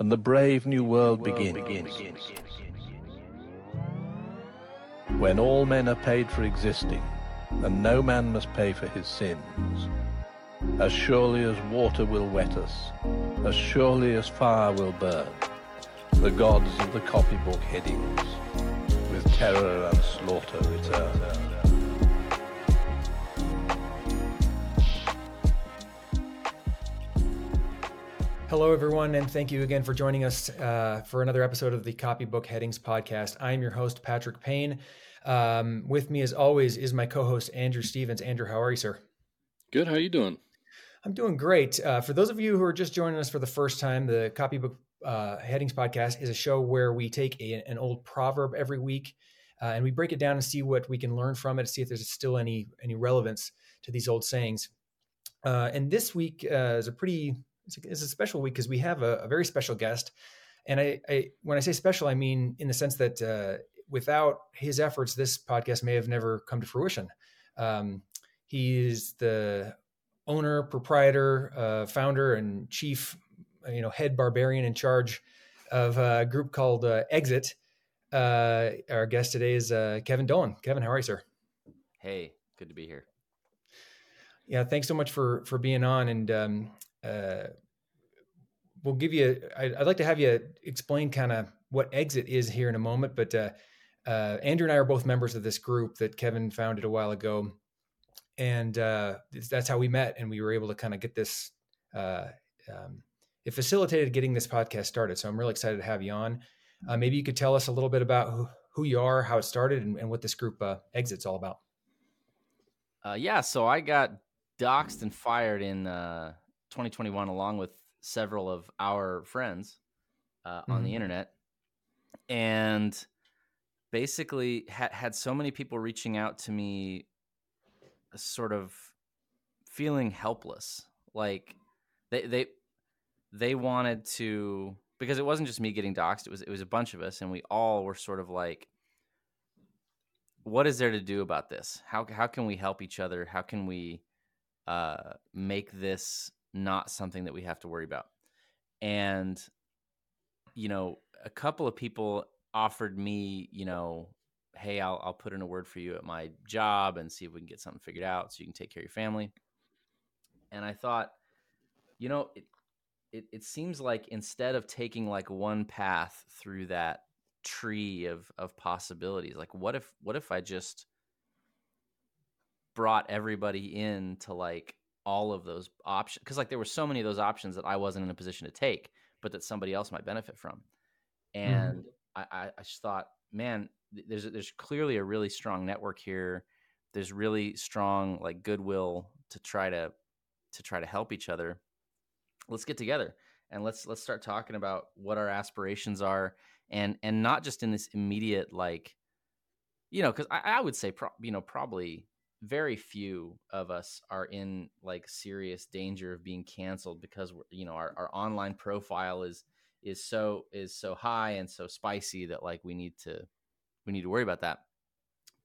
and the brave new world begins. When all men are paid for existing, and no man must pay for his sins. As surely as water will wet us, as surely as fire will burn, the gods of the copybook headings, with terror and slaughter return. Hello, everyone, and thank you again for joining us uh, for another episode of the Copybook Headings podcast. I am your host, Patrick Payne. Um, with me, as always, is my co-host Andrew Stevens. Andrew, how are you, sir? Good. How are you doing? I'm doing great. Uh, for those of you who are just joining us for the first time, the Copybook uh, Headings podcast is a show where we take a, an old proverb every week uh, and we break it down and see what we can learn from it, see if there's still any any relevance to these old sayings. Uh, and this week uh, is a pretty it's a, it's a special week because we have a, a, very special guest. And I, I, when I say special, I mean in the sense that uh, without his efforts, this podcast may have never come to fruition. Um, he is the owner, proprietor, uh, founder, and chief, you know, head barbarian in charge of a group called uh, Exit. Uh, our guest today is uh, Kevin Dolan. Kevin, how are you, sir? Hey, good to be here. Yeah, thanks so much for for being on. And um, uh, we'll give you. I, would like to have you explain kind of what Exit is here in a moment, but uh, uh, Andrew and I are both members of this group that Kevin founded a while ago, and uh, that's how we met, and we were able to kind of get this. Uh, um, it facilitated getting this podcast started, so I'm really excited to have you on. Uh, maybe you could tell us a little bit about who, who you are, how it started, and, and what this group uh, Exit's all about. Uh yeah, so I got doxxed and fired in 2021, along with several of our friends uh, mm-hmm. on the mm-hmm. internet, and basically ha- had so many people reaching out to me, sort of feeling helpless, like they they they wanted to because it wasn't just me getting doxxed; it was it was a bunch of us, and we all were sort of like what is there to do about this? How how can we help each other? How can we uh, make this not something that we have to worry about. And, you know, a couple of people offered me, you know, hey, I'll, I'll put in a word for you at my job and see if we can get something figured out so you can take care of your family. And I thought, you know, it, it, it seems like instead of taking like one path through that tree of, of possibilities, like what if, what if I just brought everybody in to like all of those options because like there were so many of those options that I wasn't in a position to take, but that somebody else might benefit from. Mm-hmm. And mm-hmm. I, I just thought, man, there's there's clearly a really strong network here. There's really strong like goodwill to try to to try to help each other. Let's get together and let's let's start talking about what our aspirations are and and not just in this immediate like you know because I, I would say pro- you know probably very few of us are in like serious danger of being canceled because we're, you know our, our online profile is is so is so high and so spicy that like we need to we need to worry about that.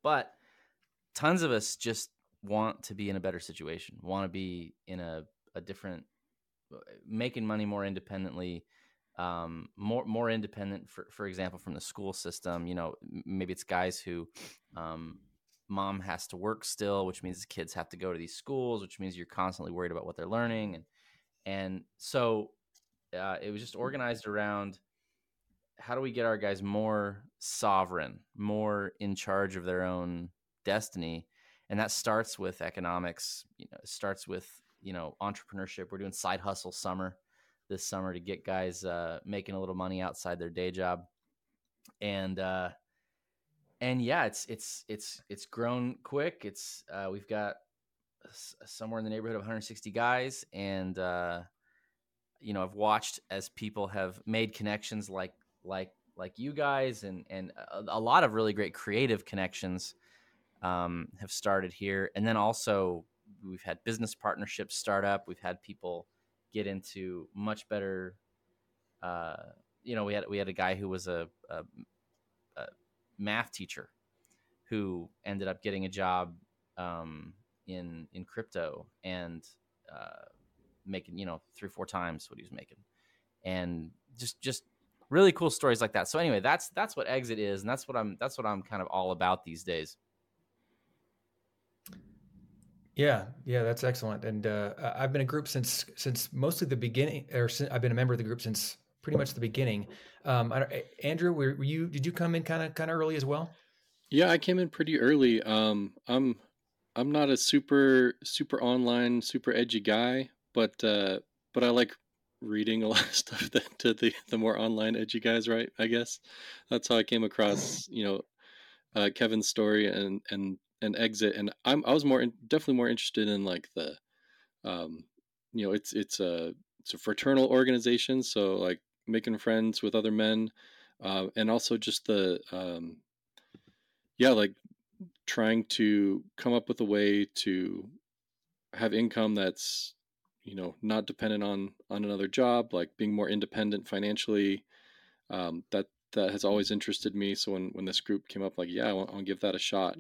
But tons of us just want to be in a better situation want to be in a, a different making money more independently um, more more independent for for example from the school system you know maybe it's guys who um, mom has to work still, which means the kids have to go to these schools, which means you're constantly worried about what they're learning, and and so uh, it was just organized around how do we get our guys more sovereign, more in charge of their own destiny, and that starts with economics. You know, starts with you know entrepreneurship. We're doing side hustle summer this summer to get guys uh, making a little money outside their day job, and uh, and yeah, it's it's it's it's grown quick. It's uh, we've got somewhere in the neighborhood of 160 guys, and uh, you know I've watched as people have made connections like like like you guys, and and a, a lot of really great creative connections um, have started here, and then also we've had business partnerships start up. We've had people get into much better. Uh, you know, we had we had a guy who was a, a math teacher who ended up getting a job um, in in crypto and uh, making you know three four times what he was making and just just really cool stories like that. So anyway, that's that's what exit is, and that's what I'm that's what I'm kind of all about these days. Yeah, yeah, that's excellent. And uh, I've been a group since since mostly the beginning, or since, I've been a member of the group since pretty much the beginning. Um, Andrew, were, were, you? Did you come in kind of kind of early as well? Yeah, I came in pretty early. Um, I'm I'm not a super super online super edgy guy, but uh, but I like reading a lot of stuff that to the the more online edgy guys, right? I guess that's how I came across you know uh, Kevin's story and and and exit, and I'm I was more definitely more interested in like the um, you know it's it's a it's a fraternal organization, so like making friends with other men, uh, and also just the um, yeah like trying to come up with a way to have income that's you know not dependent on on another job like being more independent financially um, that that has always interested me. So when when this group came up like yeah i want, to give that a shot.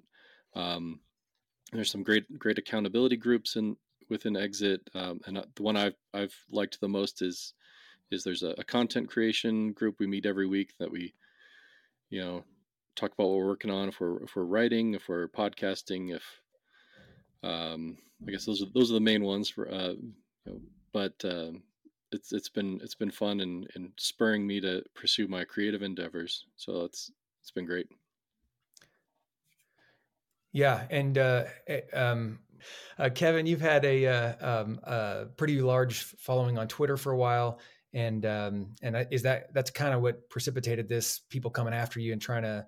Um, there's some great great accountability groups in within exit um, and uh, the one i've i've liked the most is is there's a, a content creation group we meet every week that we you know talk about what we're working on if we're if we're writing if we're podcasting if um, I guess those are those are the main ones for uh, you know, but um, it's it's been it's been fun and, and spurring me to pursue my creative endeavors. So it's it's been great. Yeah, and uh, eh, um, uh, Kevin, you've had a, uh, um, a pretty large following on Twitter for a while, and um, and is that that's kind of what precipitated this? People coming after you and trying to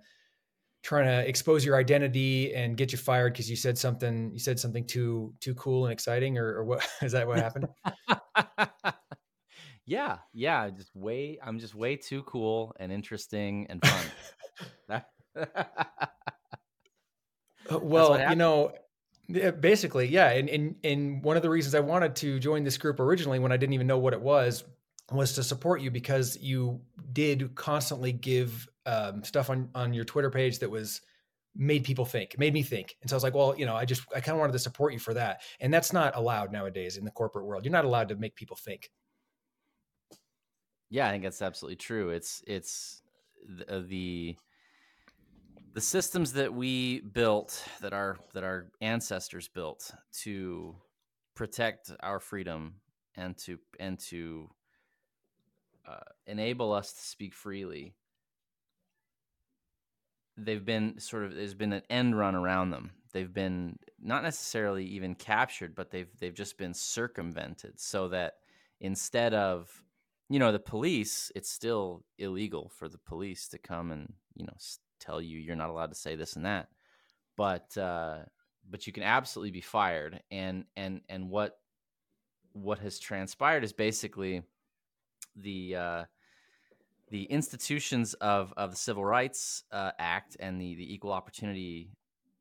trying to expose your identity and get you fired because you said something you said something too too cool and exciting or, or what is that what happened yeah yeah just way i'm just way too cool and interesting and fun uh, well you know basically yeah and, and and one of the reasons i wanted to join this group originally when i didn't even know what it was was to support you because you did constantly give um, stuff on on your Twitter page that was made people think, made me think. And so I was like, well, you know, I just I kind of wanted to support you for that. And that's not allowed nowadays in the corporate world. You're not allowed to make people think. Yeah, I think that's absolutely true. It's it's the, uh, the the systems that we built that our that our ancestors built to protect our freedom and to and to uh, enable us to speak freely they've been sort of there's been an end run around them. They've been not necessarily even captured but they've they've just been circumvented so that instead of you know the police it's still illegal for the police to come and you know tell you you're not allowed to say this and that. But uh but you can absolutely be fired. And and and what what has transpired is basically the uh, the institutions of, of the Civil Rights uh, Act and the, the Equal Opportunity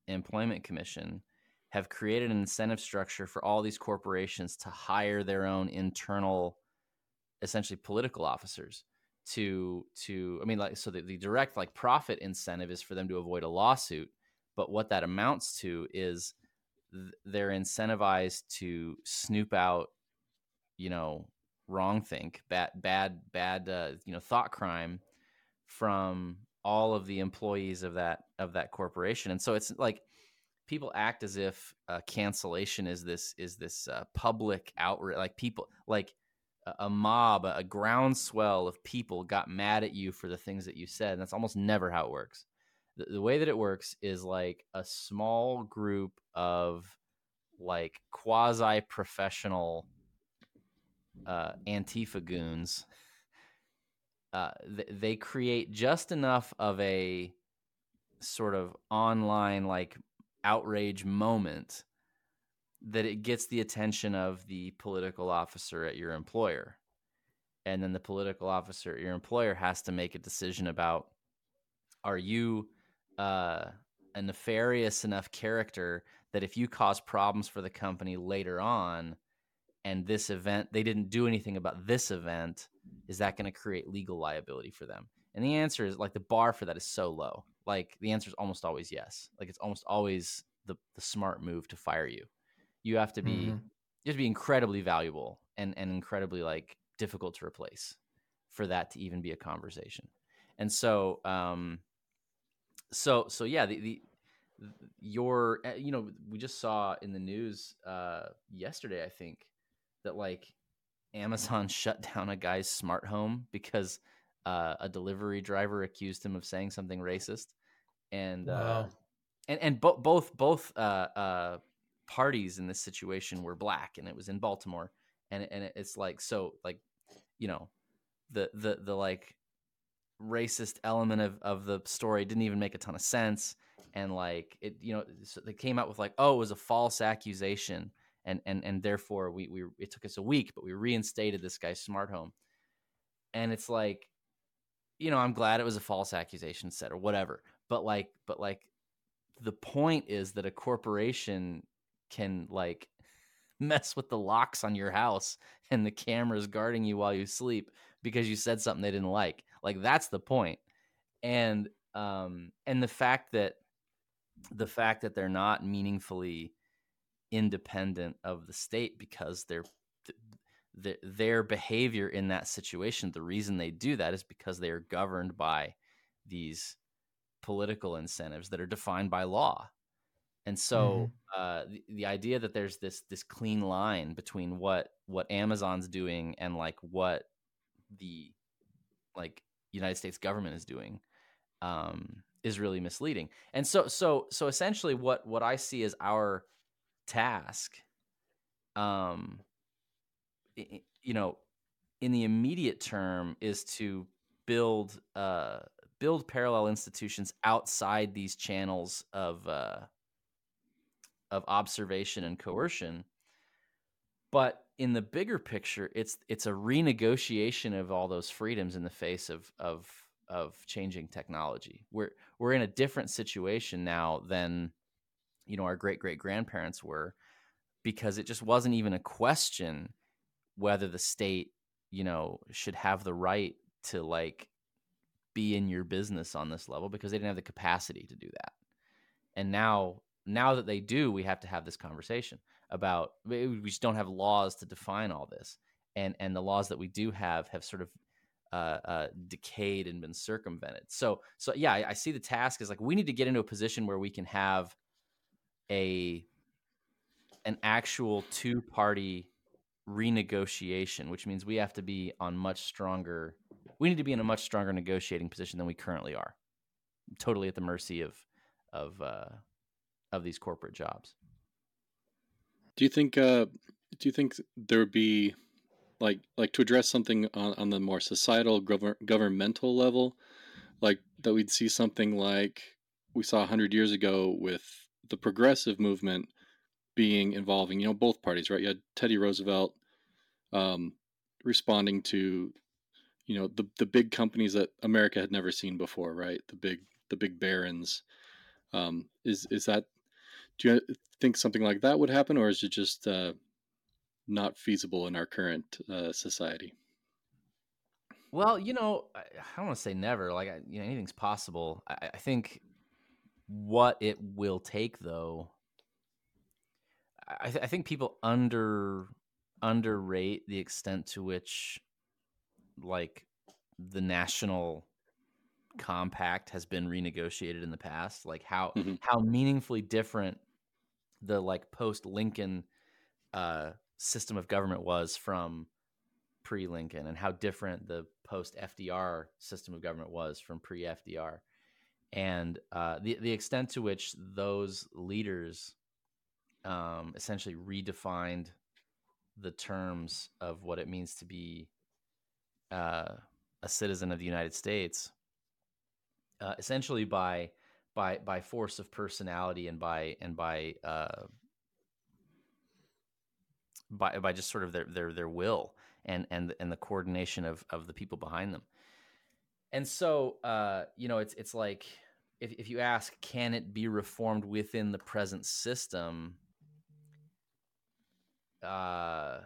Employment Commission have created an incentive structure for all these corporations to hire their own internal, essentially political officers to to I mean like so the, the direct like profit incentive is for them to avoid a lawsuit, but what that amounts to is th- they're incentivized to snoop out, you know, wrong think, bad, bad, bad, uh, you know, thought crime from all of the employees of that of that corporation, and so it's like people act as if uh, cancellation is this is this uh, public outrage, like people like a, mob, a, a groundswell of people got mad at you for the things that you said, and that's almost never how it works. The, the way that it works is like a small group of like quasi professional uh, Antifa goons, uh, th- they create just enough of a sort of online like outrage moment that it gets the attention of the political officer at your employer. And then the political officer at your employer has to make a decision about are you uh, a nefarious enough character that if you cause problems for the company later on, and this event they didn't do anything about this event is that going to create legal liability for them and the answer is like the bar for that is so low like the answer is almost always yes like it's almost always the, the smart move to fire you you have to be mm-hmm. you have to be incredibly valuable and and incredibly like difficult to replace for that to even be a conversation. And so, um, so, so yeah, the, the, your, uh, you know, we just saw in the news, uh, yesterday, I think that like Amazon shut down a guy's smart home because, uh, a delivery driver accused him of saying something racist. And, uh, wow. uh, and, and bo- both, both, uh, uh, parties in this situation were black and it was in Baltimore. And, and it's like, so like, you know, the, the, the like racist element of, of the story didn't even make a ton of sense and like it you know so they came out with like oh it was a false accusation and and and therefore we we it took us a week but we reinstated this guy's smart home and it's like you know i'm glad it was a false accusation set or whatever but like but like the point is that a corporation can like mess with the locks on your house and the cameras guarding you while you sleep because you said something they didn't like. Like that's the point. And um and the fact that the fact that they're not meaningfully independent of the state because their th- their behavior in that situation the reason they do that is because they are governed by these political incentives that are defined by law and so mm-hmm. uh, the, the idea that there's this this clean line between what what amazon's doing and like what the like United States government is doing um, is really misleading. And so so so essentially what what I see is our task um you know in the immediate term is to build uh build parallel institutions outside these channels of uh of observation and coercion but in the bigger picture, it's it's a renegotiation of all those freedoms in the face of of of changing technology. We're we're in a different situation now than you know our great great grandparents were because it just wasn't even a question whether the state you know should have the right to like be in your business on this level because they didn't have the capacity to do that. And now now that they do we have to have this conversation about we just don't have laws to define all this. And and the laws that we do have have sort of uh, uh, decayed and been circumvented. So so yeah I, I see the task as like we need to get into a position where we can have a an actual two party renegotiation which means we have to be on much stronger we need to be in a much stronger negotiating position than we currently are totally at the mercy of of uh, of these corporate jobs do you think? Uh, do you think there would be like like to address something on, on the more societal govern, governmental level, like that we'd see something like we saw hundred years ago with the progressive movement being involving you know both parties, right? You had Teddy Roosevelt um, responding to you know the the big companies that America had never seen before, right? The big the big barons. Um, is is that do you think something like that would happen, or is it just uh, not feasible in our current uh, society? Well, you know, I, don't want to say never. Like, you know, anything's possible. I, I think what it will take, though, I, th- I think people under underrate the extent to which, like, the national compact has been renegotiated in the past like how mm-hmm. how meaningfully different the like post Lincoln uh, system of government was from pre Lincoln, and how different the post FDR system of government was from pre FDR, and uh, the the extent to which those leaders um, essentially redefined the terms of what it means to be uh, a citizen of the United States, uh, essentially by by by force of personality and by and by uh, by by just sort of their their their will and and and the coordination of of the people behind them. And so uh, you know, it's it's like if if you ask, can it be reformed within the present system? Uh,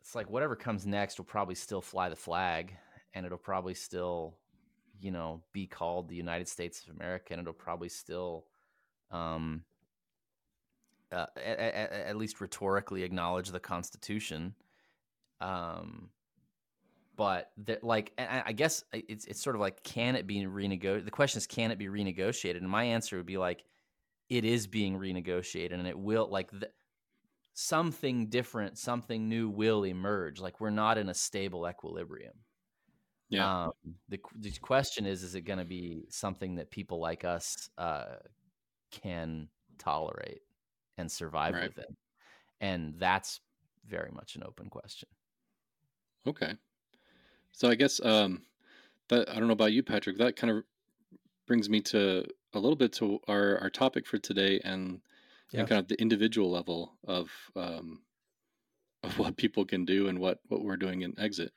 it's like whatever comes next will probably still fly the flag, and it'll probably still you know, be called the United States of America, and it'll probably still, um, uh, at, at, at, least rhetorically acknowledge the Constitution. Um, but that like I guess it's it's sort of like can it be renegotiated? The question is can it be renegotiated? And my answer would be like it is being renegotiated and it will like the, something different, something new will emerge. Like we're not in a stable equilibrium. Yeah. Um, the the question is, is it going to be something that people like us uh, can tolerate and survive Right. within? And that's very much an open question. Okay. So I guess um that I don't know about you, Patrick. That kind of brings me to a little bit to our our topic for today and Yeah. and kind of the individual level of um of what people can do and what what we're doing in exit.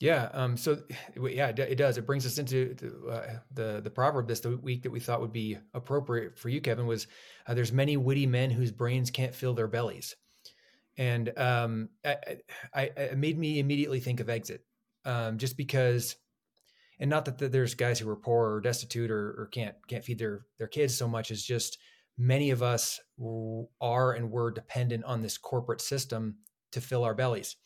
Yeah. Um, so yeah, it, does. It brings us into the, uh, the the proverb this the week that we thought would be appropriate for you, Kevin, was uh, "There's many witty men whose brains can't fill their bellies," and um, I, I, I it made me immediately think of exit, um, just because, and not that there's guys who are poor or destitute or, or can't can't feed their their kids so much as just many of us are and were dependent on this corporate system to fill our bellies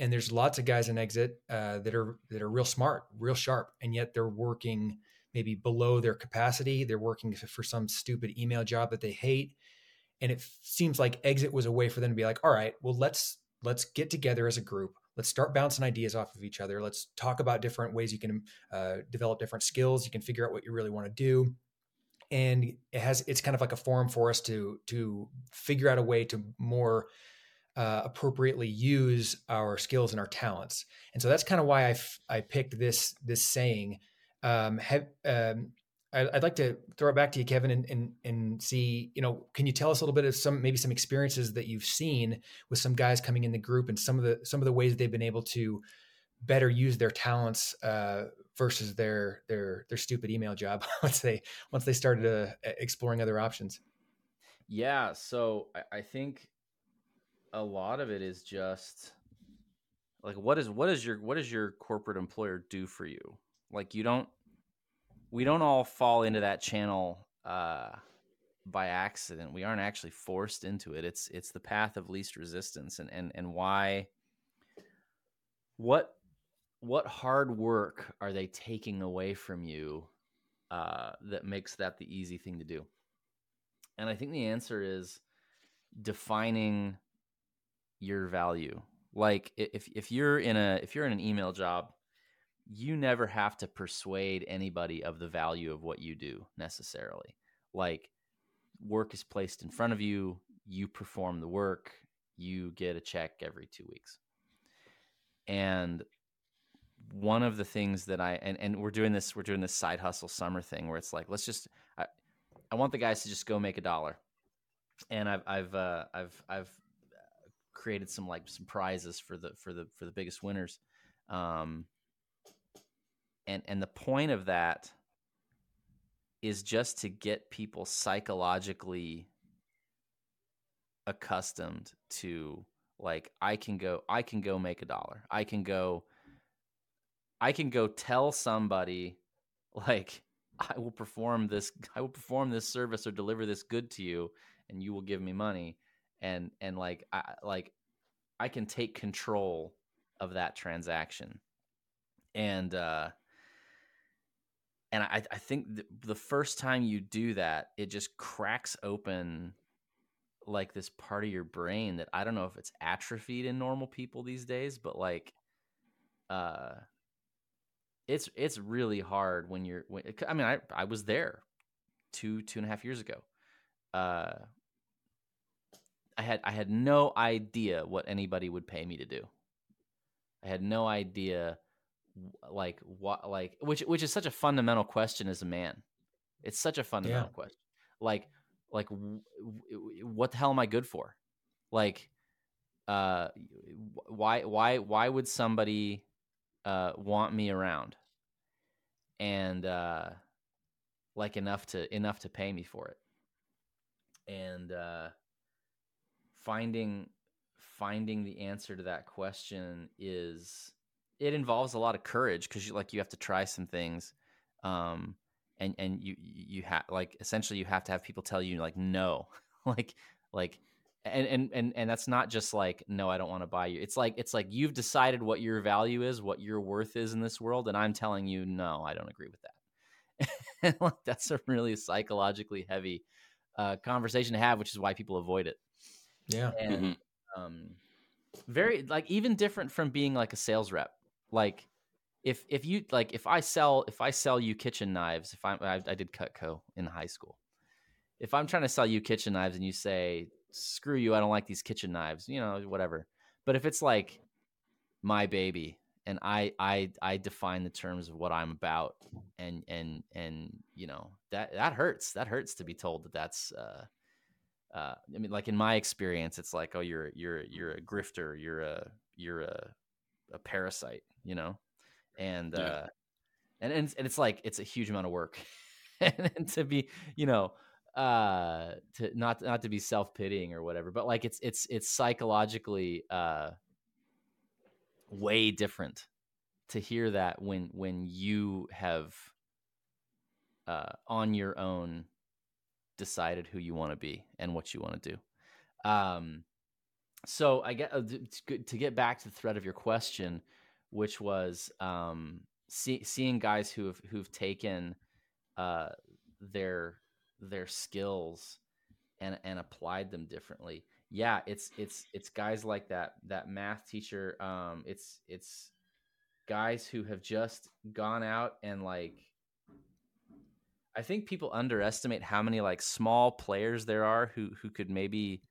and there's lots of guys in exit uh, that are that are real smart, real sharp, and yet they're working maybe below their capacity. They're working for some stupid email job that they hate, and it seems like exit was a way for them to be like, all right, well let's let's get together as a group. Let's start bouncing ideas off of each other. Let's talk about different ways you can uh, develop different skills. You can figure out what you really want to do, and it has it's kind of like a forum for us to to figure out a way to more uh, appropriately use our skills and our talents. And so that's kind of why I, f- I picked this this saying. Um, have, um, I, would like to throw it back to you, Kevin, and, and and see, you know, can you tell us a little bit of some maybe some experiences that you've seen with some guys coming in the group and some of the some of the ways they've been able to better use their talents uh, versus their their their stupid email job once they once they started uh, exploring other options. Yeah, so I, I think a lot of it is just like what is what is your what does your corporate employer do for you like you don't we don't all fall into that channel uh by accident. We aren't actually forced into it. It's it's the path of least resistance. And and and why what what hard work are they taking away from you uh that makes that the easy thing to do? And i think the answer is defining your value. Like if if you're in a if you're in an email job, you never have to persuade anybody of the value of what you do necessarily. Like work is placed in front of you, you perform the work, you get a check every 2 weeks. And one of the things that I and, and we're doing this we're doing this side hustle summer thing where it's like let's just I, I want the guys to just go make a dollar. And I've I've uh, I've I've created some like some prizes for the for the for the biggest winners um and and the point of that is just to get people psychologically accustomed to like I can go I can go make a dollar. I can go I can go tell somebody like I will perform this I will perform this service or deliver this good to you and you will give me money and and like I like I can take control of that transaction. And uh and I, I think the first time you do that, it just cracks open like this part of your brain that I don't know if it's atrophied in normal people these days, but like, uh, it's it's really hard when you're. When, I mean, I I was there two two and a half years ago. Uh, I had I had no idea what anybody would pay me to do. I had no idea like what like which which is such a fundamental question as a man. It's such a fundamental yeah. question. Like like w- w- what the hell am I good for? Like uh why why why would somebody uh want me around? And uh like enough to enough to pay me for it. And uh finding finding the answer to that question is it involves a lot of courage because you like you have to try some things um and and you you have like essentially you have to have people tell you like no. Like like and and and and that's not just like no i don't want to buy you. It's like it's like you've decided what your value is what your worth is in this world and i'm telling you no i don't agree with that. Like that's a really psychologically heavy uh, conversation to have which is why people avoid it. Yeah. and Mhm. um very like even different from being like a sales rep like if if you like if i sell if i sell you kitchen knives if i'm i, I did cutco in high school. If i'm trying to sell you kitchen knives and you say screw you i don't like these kitchen knives you know whatever. But if it's like my baby and i i i define the terms of what i'm about and and and you know that that hurts. That hurts to be told that that's uh uh, I mean, like in my experience, it's like, oh, you're you're you're a grifter, you're a you're a a parasite, you know, and Yeah. uh, and and and it's like it's a huge amount of work, and, and to be, you know, uh, to not not to be self pitying or whatever, but like it's it's it's psychologically uh, way different to hear that when when you have uh, on your own decided who you want to be and what you want to do. Um, so I get uh, to get- back to the thread of your question, which was um, see, seeing guys who have who've taken uh, their their skills and and applied them differently. Yeah, it's it's it's guys like that that math teacher. Um, it's it's guys who have just gone out and like I think people underestimate how many like small players there are who who could maybe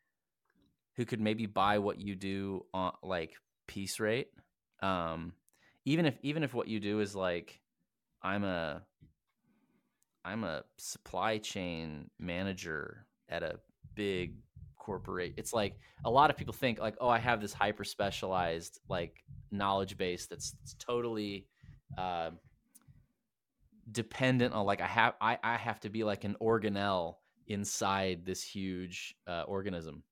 who could maybe buy what you do on like piece rate. Um even if even if what you do is like I'm a I'm a supply chain manager at a big corporate. It's like a lot of people think like, oh, I have this hyper specialized like knowledge base that's, that's totally uh, dependent on like I have I, I have to be like an organelle inside this huge uh, organism.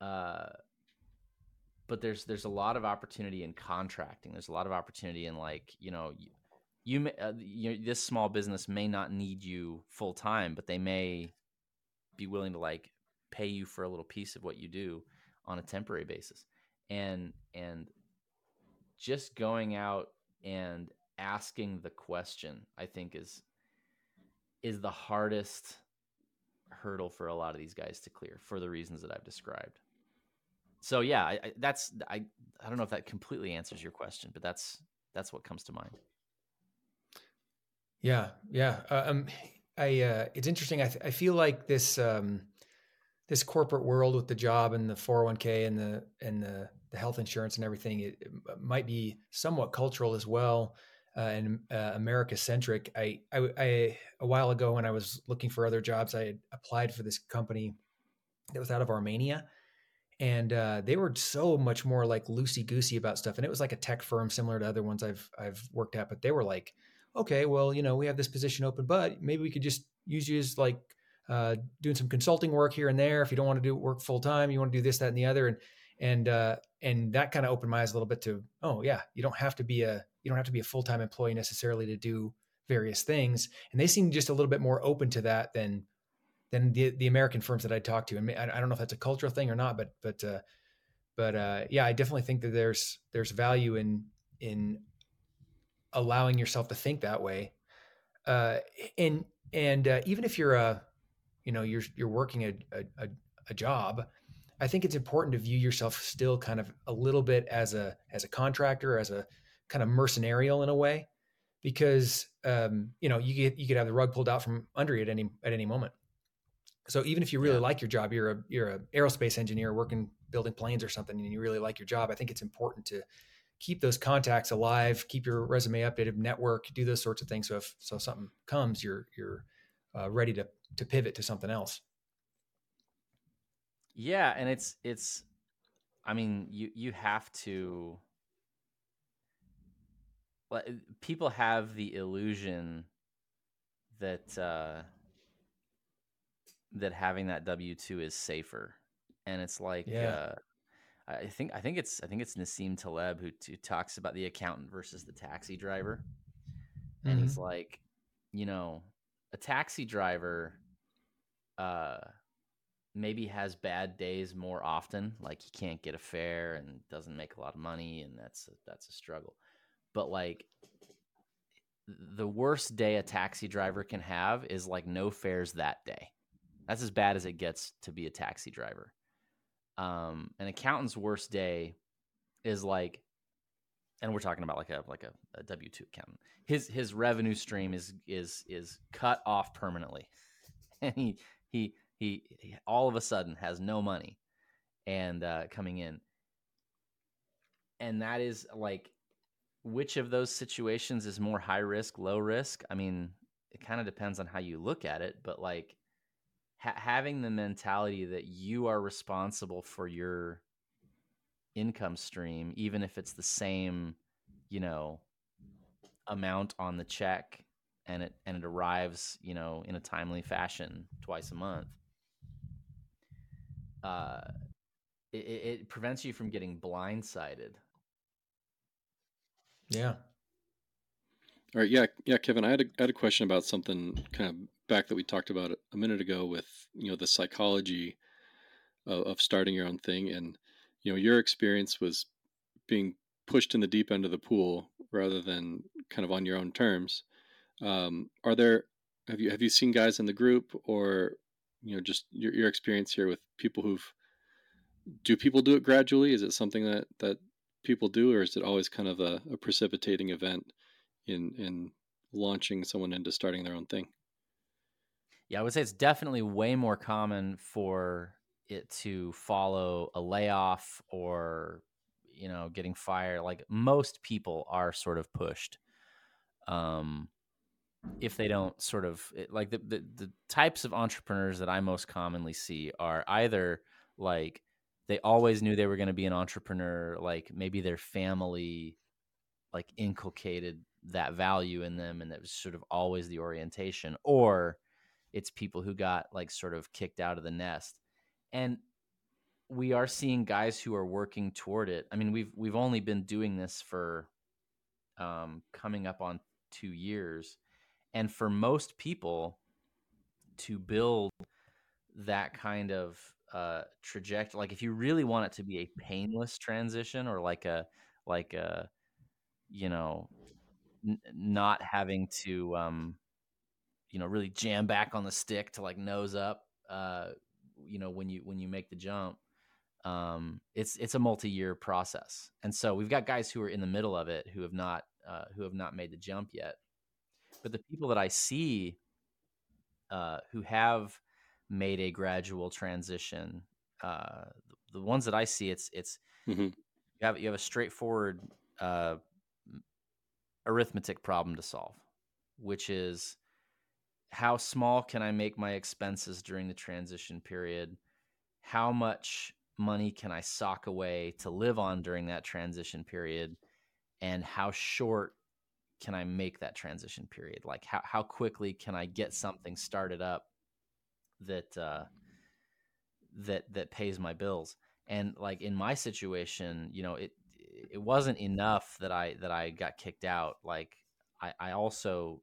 Uh, but there's there's a lot of opportunity in contracting. There's a lot of opportunity in like you know you, you, may, uh, you this small business may not need you full time, but they may be willing to like pay you for a little piece of what you do on a temporary basis, and and just going out and asking the question, I think is is the hardest hurdle for a lot of these guys to clear for the reasons that I've described. So yeah, I, I, that's I I don't know if that completely answers your question, but that's that's what comes to mind. Yeah, yeah. Uh, um, I uh, it's interesting. I th- I feel like this um, this corporate world with the job and the four hundred one k and the and the the health insurance and everything it, it might be somewhat cultural as well uh, and uh, America centric. I, I I a while ago when I was looking for other jobs, I applied for this company that was out of Armenia. And uh, they were so much more like loosey goosey about stuff, and it was like a tech firm similar to other ones I've I've worked at. But they were like, okay, well, you know, we have this position open, but maybe we could just use you as like uh, doing some consulting work here and there. If you don't want to do work full time, you want to do this, that, and the other, and and uh, and that kind of opened my eyes a little bit to, oh yeah, you don't have to be a you don't have to be a full time employee necessarily to do various things, and they seemed just a little bit more open to that than than the the American firms that I talked to. And I, I don't know if that's a cultural thing or not, but but uh, but uh, yeah, I definitely think that there's there's value in in allowing yourself to think that way. Uh, and and uh, even if you're a, you know, you're you're working a, a a job, I think it's important to view yourself still kind of a little bit as a as a contractor, as a kind of mercenarial in a way, because um, you know you get you could have the rug pulled out from under you at any at any moment. So even if you really Yeah. like your job, you're a you're a aerospace engineer working building planes or something, and you really like your job. I think it's important to keep those contacts alive, keep your resume updated, network, do those sorts of things. So if so something comes, you're you're uh, ready to to pivot to something else. Yeah, and it's it's I mean, you you have to people have the illusion that uh that having that W2 is safer. And it's like Yeah. uh I think I think it's I think it's Nassim Taleb who, who talks about the accountant versus the taxi driver. And he's like, you know, a taxi driver uh maybe has bad days more often, like he can't get a fare and doesn't make a lot of money, and that's a, that's a struggle. But like the worst day a taxi driver can have is like no fares that day. That's as bad as it gets to be a taxi driver. Um, an accountant's worst day is like, and we're talking about like a like a, a W two accountant. His his revenue stream is is is cut off permanently, and he he he, he all of a sudden has no money, and uh, coming in, and that is like which of those situations is more high risk, low risk? I mean, it kind of depends on how you look at it, but like ha- having the mentality that you are responsible for your income stream, even if it's the same, you know, amount on the check and it and it arrives, you know, in a timely fashion twice a month. Uh, it, it prevents you from getting blindsided yeah. All right. Yeah. Yeah. Kevin, I had a, I had a question about something kind of back that we talked about a minute ago with, you know, the psychology of, of starting your own thing. And, you know, your experience was being pushed in the deep end of the pool rather than kind of on your own terms. Um, are there, have you, have you seen guys in the group or, you know, just your, your experience here with people who've, do people do it gradually? Is it something that, that people do, or is it always kind of a, a precipitating event in in launching someone into starting their own thing? Yeah, I would say it's definitely way more common for it to follow a layoff or you know getting fired. Like most people are sort of pushed. Um, if they don't sort of like the, the the types of entrepreneurs that I most commonly see are either like they always knew they were going to be an entrepreneur like maybe their family like inculcated that value in them and that was sort of always the orientation or it's people who got like sort of kicked out of the nest. And we are seeing guys who are working toward it. I mean we've we've only been doing this for um, coming up on two years. And for most people to build that kind of uh trajectory like if you really want it to be a painless transition or like a like a you know n- not having to um you know really jam back on the stick to like nose up uh you know when you when you make the jump um it's it's a multi-year process and so we've got guys who are in the middle of it who have not uh who have not made the jump yet but the people that i see uh who have made a gradual transition. Uh, the, the ones that I see, it's it's mm-hmm. you have you have a straightforward uh, arithmetic problem to solve, which is how small can I make my expenses during the transition period? How much money can I sock away to live on during that transition period? And how short can I make that transition period? Like how, how quickly can I get something started up that uh, that that pays my bills. And like in my situation, you know, it it wasn't enough that I that I got kicked out. Like I, I also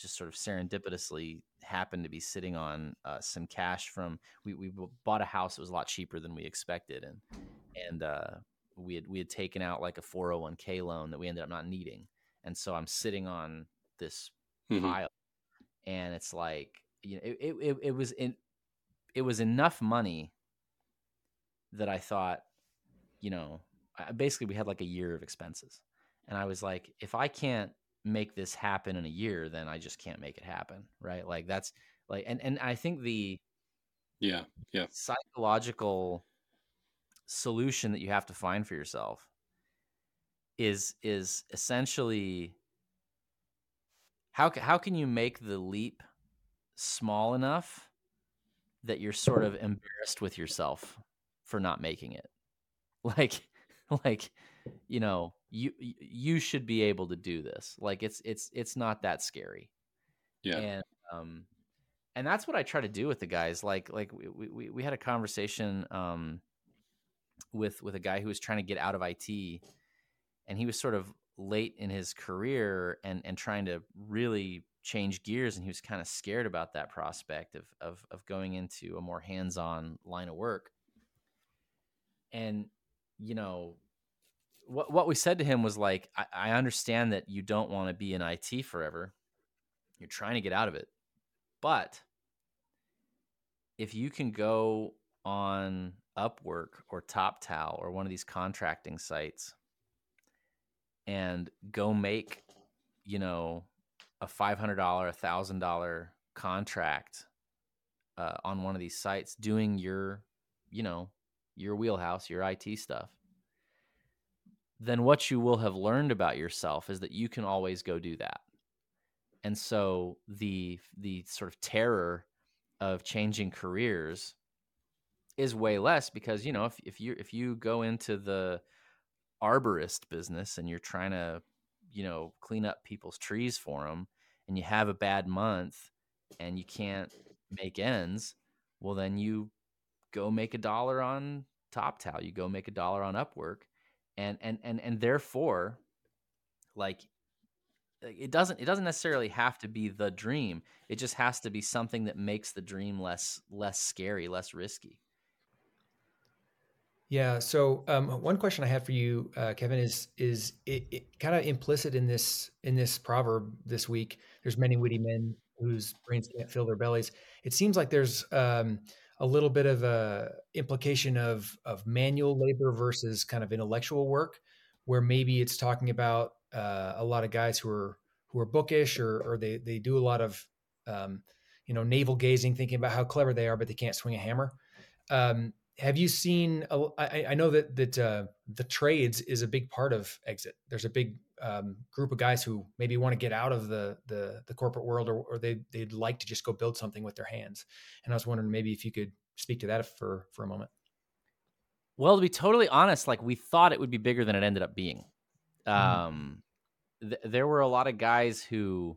just sort of serendipitously happened to be sitting on uh, some cash from we, we bought a house that was a lot cheaper than we expected and and uh, we had we had taken out like a 401k loan that we ended up not needing and so I'm sitting on this mm-hmm. pile and it's like you know, it, it, it was in, it was enough money that I thought, you know, basically we had like a year of expenses. And I was like, if I can't make this happen in a year, then I just can't make it happen. Right. Like that's like, and, and I think the, yeah, yeah, psychological solution that you have to find for yourself is, is essentially how, how can you make the leap small enough that you're sort of embarrassed with yourself for not making it. Like like you know, you you should be able to do this. Like it's it's it's not that scary. Yeah. And um and that's what I try to do with the guys. Like like we we we had a conversation um with with a guy who was trying to get out of IT and he was sort of late in his career and and trying to really change gears and he was kind of scared about that prospect of, of of going into a more hands-on line of work and you know what what we said to him was like I, I understand that you don't want to be in IT forever. You're trying to get out of it. But if you can go on Upwork or TopTal or one of these contracting sites and go make you know a $500 a $1000 contract uh, on one of these sites doing your you know your wheelhouse your it stuff then what you will have learned about yourself is that you can always go do that. And so the the sort of terror of changing careers is way less because you know if, if you if you go into the arborist business and you're trying to you know clean up people's trees for them and you have a bad month and you can't make ends well then you go make a dollar on Toptal. You go make a dollar on upwork and and and and therefore like it doesn't it doesn't necessarily have to be the dream it just has to be something that makes the dream less less scary less risky yeah. So um, one question I have for you, uh, Kevin, is is it, it kind of implicit in this in this proverb this week? There's many witty men whose brains can't fill their bellies. It seems like there's um, a little bit of a implication of of manual labor versus kind of intellectual work, where maybe it's talking about uh, a lot of guys who are who are bookish or or they they do a lot of um, you know navel gazing, thinking about how clever they are, but they can't swing a hammer. Um, have you seen? I, I know that that uh, the trades is a big part of exit. There's a big um, group of guys who maybe want to get out of the the, the corporate world, or, or they they'd like to just go build something with their hands. And I was wondering maybe if you could speak to that for for a moment. Well, to be totally honest, like we thought it would be bigger than it ended up being. Mm. Um, th- there were a lot of guys who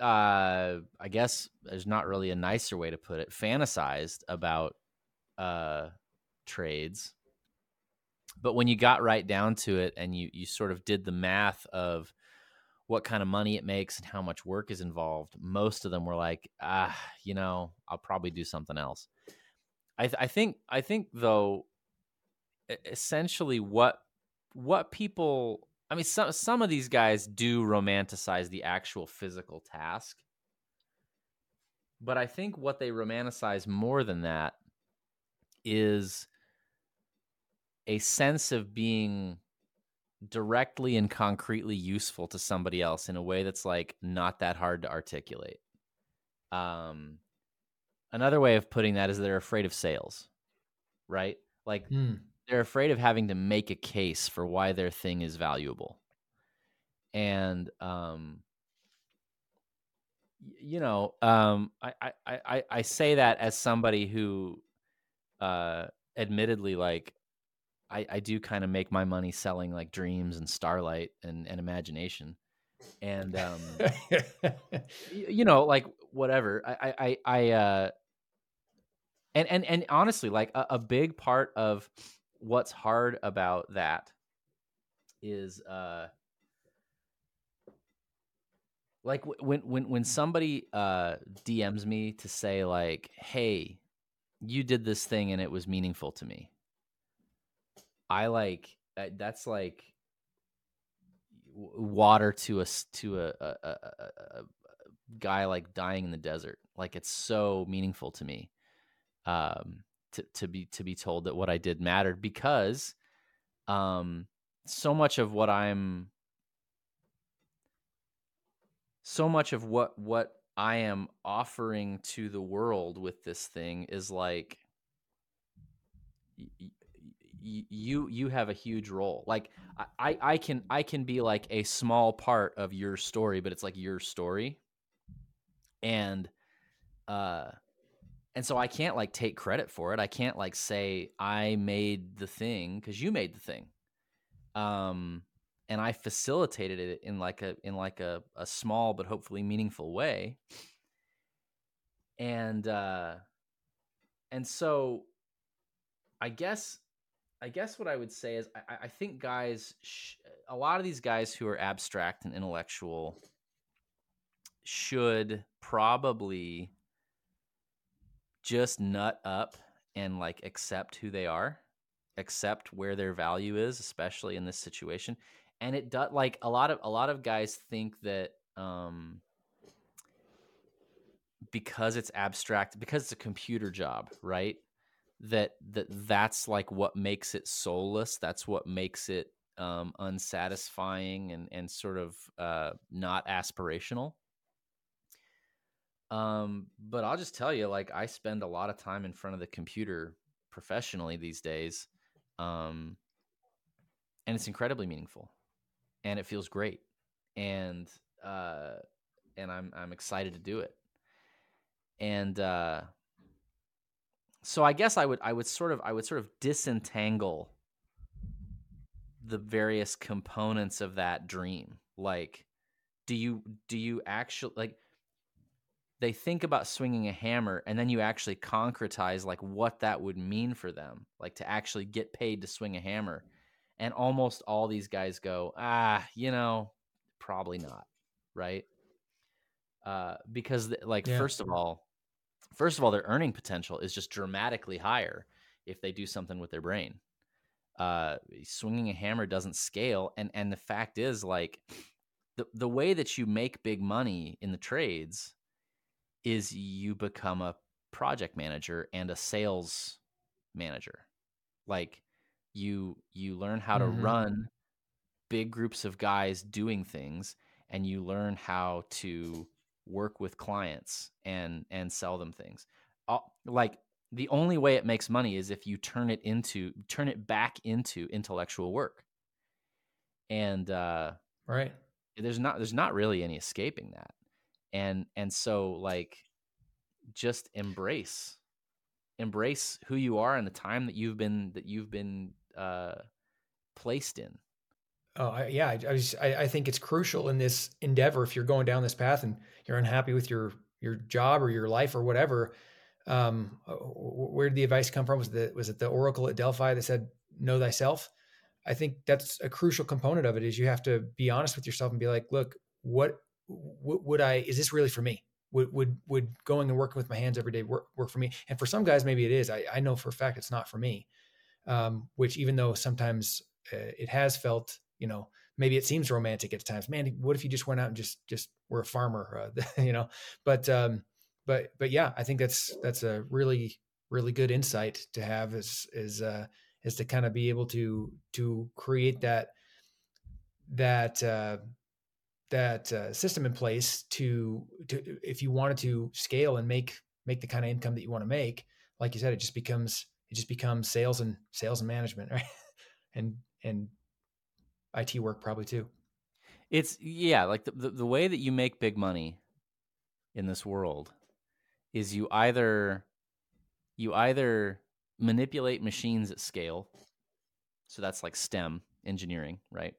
uh, I guess there's not really a nicer way to put it, fantasized about uh, trades. But when you got right down to it and you, you sort of did the math of what kind of money it makes and how much work is involved, most of them were like, ah, you know, I'll probably do something else. I, th- I think, I think though, essentially what, what people, I mean, some, some of these guys do romanticize the actual physical task. But I think what they romanticize more than that is a sense of being directly and concretely useful to somebody else in a way that's like not that hard to articulate. Um, another way of putting that is they're afraid of sales, right? Like mm. they're afraid of having to make a case for why their thing is valuable. And um, you know, um, I, I, I, I say that as somebody who uh, admittedly, like I, I do kind of make my money selling like dreams and starlight and, and imagination. And, um, you know, like whatever I, I, I, uh, and, and, and honestly, like a, a big part of what's hard about that is, uh, like when when when somebody uh DMs me to say like, "Hey, you did this thing and it was meaningful to me. I like uh, that's like water to a to a, a, a, a, guy like dying in the desert. Like it's so meaningful to me um, to to be to be told that what I did mattered because um, so much of what I'm so much of what what I am offering to the world with this thing is like y- you you have a huge role. Like I I can I can be like a small part of your story, but it's like your story. And uh and so I can't like take credit for it. I can't like say I made the thing cuz you made the thing. Um and I facilitated it in like a in like a, a small but hopefully meaningful way. And uh and so I guess I guess what I would say is I, I think guys sh- a lot of these guys who are abstract and intellectual should probably just nut up and like accept who they are, accept where their value is, especially in this situation. And it does like a lot of a lot of guys think that um because it's abstract, because it's a computer job, right? That that that's like what makes it soulless. That's what makes it um, unsatisfying and and sort of uh, not aspirational. Um, but I'll just tell you, like I spend a lot of time in front of the computer professionally these days, um, and it's incredibly meaningful, and it feels great, and uh, and I'm I'm excited to do it, and uh, so I guess I would I would sort of I would sort of disentangle the various components of that dream. Like do you do you actually like they think about swinging a hammer and then you actually concretize like what that would mean for them like to actually get paid to swing a hammer. And almost all these guys go ah you know probably not right? Uh because like yeah. first of all first of all their earning potential is just dramatically higher if they do something with their brain uh, swinging a hammer doesn't scale. And and the fact is, like, the the way that you make big money in the trades is you become a project manager and a sales manager. Like, you you learn how to mm-hmm. run big groups of guys doing things, and you learn how to work with clients and and sell them things. All, like the only way it makes money is if you turn it into turn it back into intellectual work. And uh right. there's not there's not really any escaping that. And and so like just embrace embrace who you are and the time that you've been that you've been uh placed in oh yeah I, I, just, I, I think it's crucial in this endeavor if you're going down this path and you're unhappy with your your job or your life or whatever um, uh, where did the advice come from? Was the was it the oracle at Delphi that said know thyself? I think that's a crucial component of it. Is you have to be honest with yourself and be like, look, what, what would I? Is this really for me? Would would would going and working with my hands every day work work for me? And for some guys, maybe it is. I, I know for a fact it's not for me. Um, which even though sometimes uh, it has felt, you know, maybe it seems romantic at times. Man, what if you just went out and just just were a farmer, uh, you know? But um, but but yeah, I think that's that's a really really good insight to have is is uh, is to kind of be able to to create that that uh, that uh, system in place to to if you wanted to scale and make make the kind of income that you want to make, like you said, it just becomes it just becomes sales and sales and management, right? and and IT work probably too. It's yeah, like the, the, the way that you make big money in this world is you either you either manipulate machines at scale so that's like stem engineering right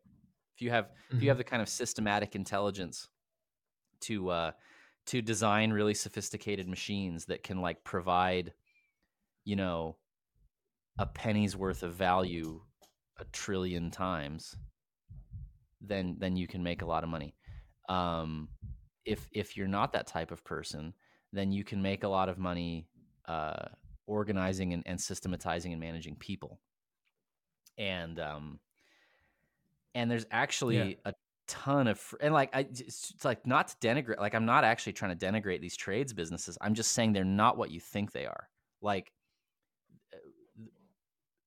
if you have mm-hmm. if you have mm-hmm. the kind of systematic intelligence to uh to design really sophisticated machines that can like provide you know a penny's worth of value a trillion times then then you can make a lot of money um if if you're not that type of person then you can make a lot of money uh, organizing and, and, systematizing and managing people. And um, and there's actually yeah. a ton of and like I it's, it's like not to denigrate like I'm not actually trying to denigrate these trades businesses. I'm just saying they're not what you think they are. Like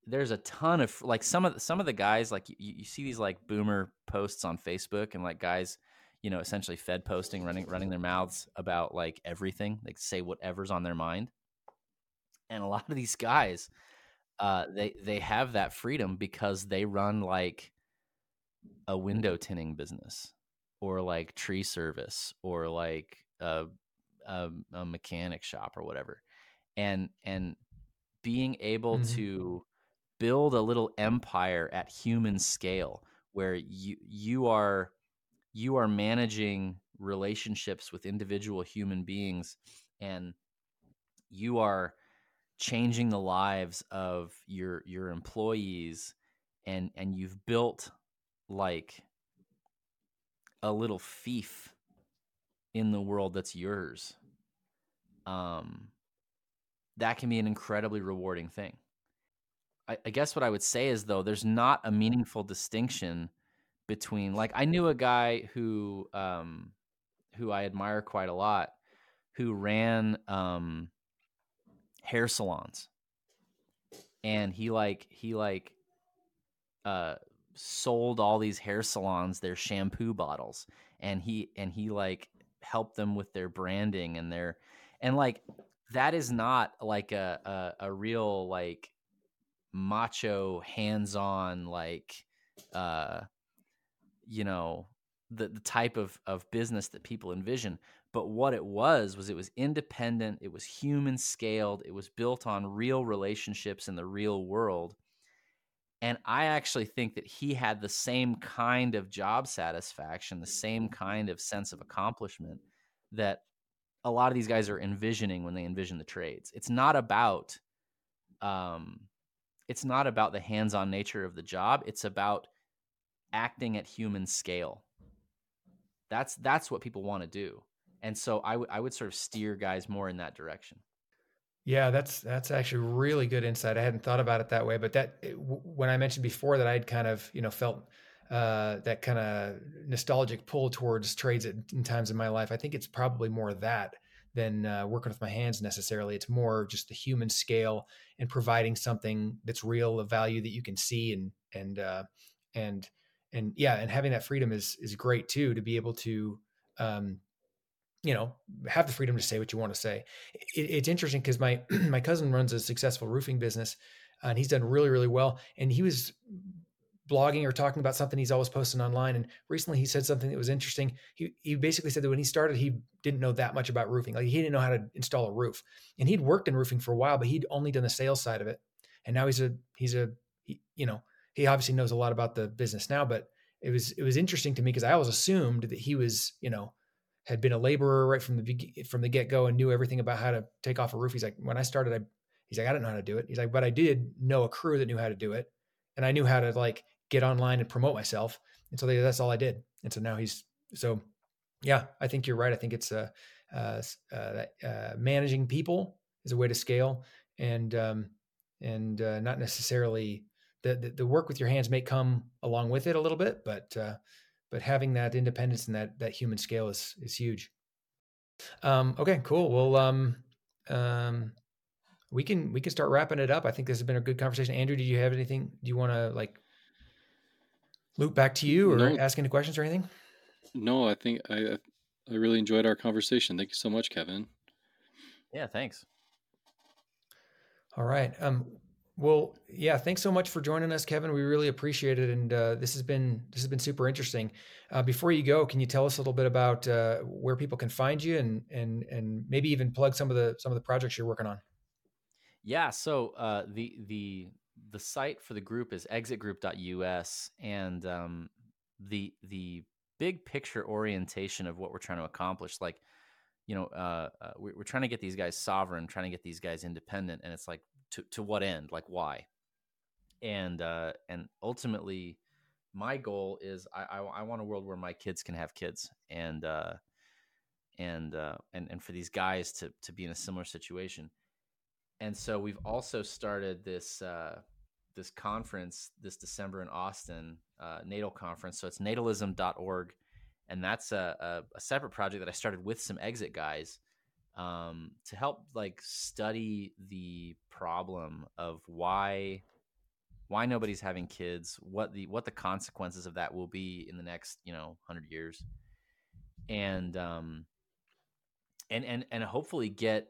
there's a ton of like some of the, some of the guys like you, you see these like boomer posts on Facebook and like guys you know, essentially fed posting, running running their mouths about like everything, like say whatever's on their mind. And a lot of these guys, uh, they they have that freedom because they run like a window tinning business, or like tree service, or like a, a, a mechanic shop or whatever, and and being able mm-hmm. to build a little empire at human scale where you you are you are managing relationships with individual human beings and you are changing the lives of your your employees and and you've built like a little fief in the world that's yours, um, that can be an incredibly rewarding thing. I, I guess what I would say is though, there's not a meaningful distinction between like I knew a guy who um, who I admire quite a lot who ran um, hair salons. And he like he like uh sold all these hair salons their shampoo bottles and he and he like helped them with their branding and their and like that is not like a a, a real like macho hands-on like uh you know the, the type of, of business that people envision. But what it was was it was independent it was human scaled it was built on real relationships in the real world. And i actually think that he had the same kind of job satisfaction the same kind of sense of accomplishment that a lot of these guys are envisioning when they envision the trades. It's not about um it's not about the hands-on nature of the job it's about acting at human scale that's that's what people want to do and so I would I would sort of steer guys more in that direction. Yeah, that's that's actually really good insight. I hadn't thought about it that way, but that when I mentioned before that I'd kind of you know felt uh, that kind of nostalgic pull towards trades at, in times in my life. I think it's probably more that than uh, working with my hands necessarily. It's more just the human scale and providing something that's real, of value that you can see, and and uh, and and yeah, and having that freedom is is great too to be able to um, you know have the freedom to say what you want to say it, it's interesting because my my cousin runs a successful roofing business and he's done really really well and he was blogging or talking about something he's always posting online. And recently he said something that was interesting. He, he basically said that when he started he didn't know that much about roofing. Like he didn't know how to install a roof. And he'd worked in roofing for a while but he'd only done the sales side of it. And now he's a he's a he, you know he obviously knows a lot about the business now but it was it was interesting to me because i always assumed that he was you know had been a laborer right from the from the get go and knew everything about how to take off a roof. He's like, when I started, I, he's like, I didn't know how to do it. He's like, but I did know a crew that knew how to do it, and I knew how to like get online and promote myself. And so they, that's all I did. And so now he's so, yeah, I think you're right. I think it's uh, uh, uh, uh managing people is a way to scale, and um, and uh, not necessarily the, the, the work with your hands may come along with it a little bit, but uh, but having that independence and that that human scale is is huge. Um, okay, cool. Well, um, um, we can we can start wrapping it up. I think this has been a good conversation. Andrew, do you have anything? Do you want to like loop back to you or no. ask any questions or anything? No, I think I I really enjoyed our conversation. Thank you so much, Kevin. Yeah, thanks. All right. Um, well, yeah, thanks so much for joining us, Kevin. We really appreciate it, and uh, this has been this has been super interesting. Uh, before you go, can you tell us a little bit about uh, where people can find you, and and and maybe even plug some of the some of the projects you're working on? Yeah, so uh, the the the site for the group is exitgroup.us, and um, the the big picture orientation of what we're trying to accomplish, like you know, uh, uh, we're, trying to get these guys sovereign, trying to get these guys independent, and it's like to to what end? Like why? And uh and ultimately my goal is I, I, I want a world where my kids can have kids and uh and uh and and for these guys to to be in a similar situation and so we've also started this uh this conference this december in austin uh natal conference. So it's natalism.org and that's a, a, a separate project that i started with some exit guys um, to help like study the problem of why why nobody's having kids, what the what the consequences of that will be in the next you know hundred years, and um, and and and hopefully get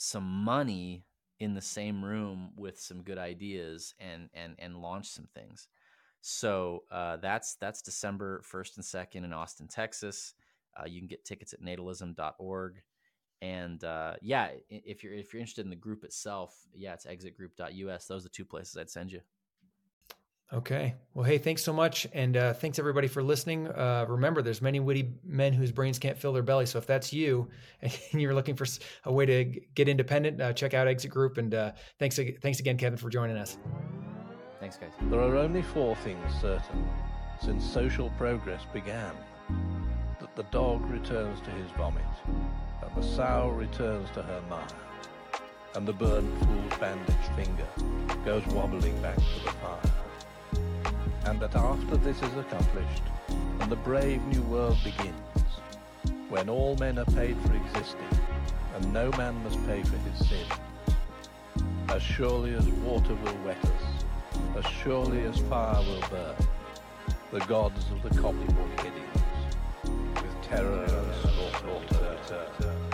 some money in the same room with some good ideas and and and launch some things. So uh, that's that's December first and second in Austin, Texas. Uh, you can get tickets at natalism.org and uh, yeah, if you're if you're interested in the group itself, yeah, it's exitgroup.us. Those are the two places I'd send you. Okay. Well, hey, thanks so much, and uh, thanks everybody for listening. Uh, remember, there's many witty men whose brains can't fill their belly. So if that's you, and you're looking for a way to get independent, uh, check out Exit Group. And uh, thanks, thanks again, Kevin, for joining us. Thanks, guys. There are only four things certain since social progress began: that the dog returns to his vomit, and the sow returns to her mire, and the burnt fool's bandaged finger goes wobbling back to the fire. And that after this is accomplished, and the brave new world begins, when all men are paid for existing, and no man must pay for his sin, as surely as water will wet us, as surely as fire will burn, the gods of the copybook Headings, with terror and slaughter,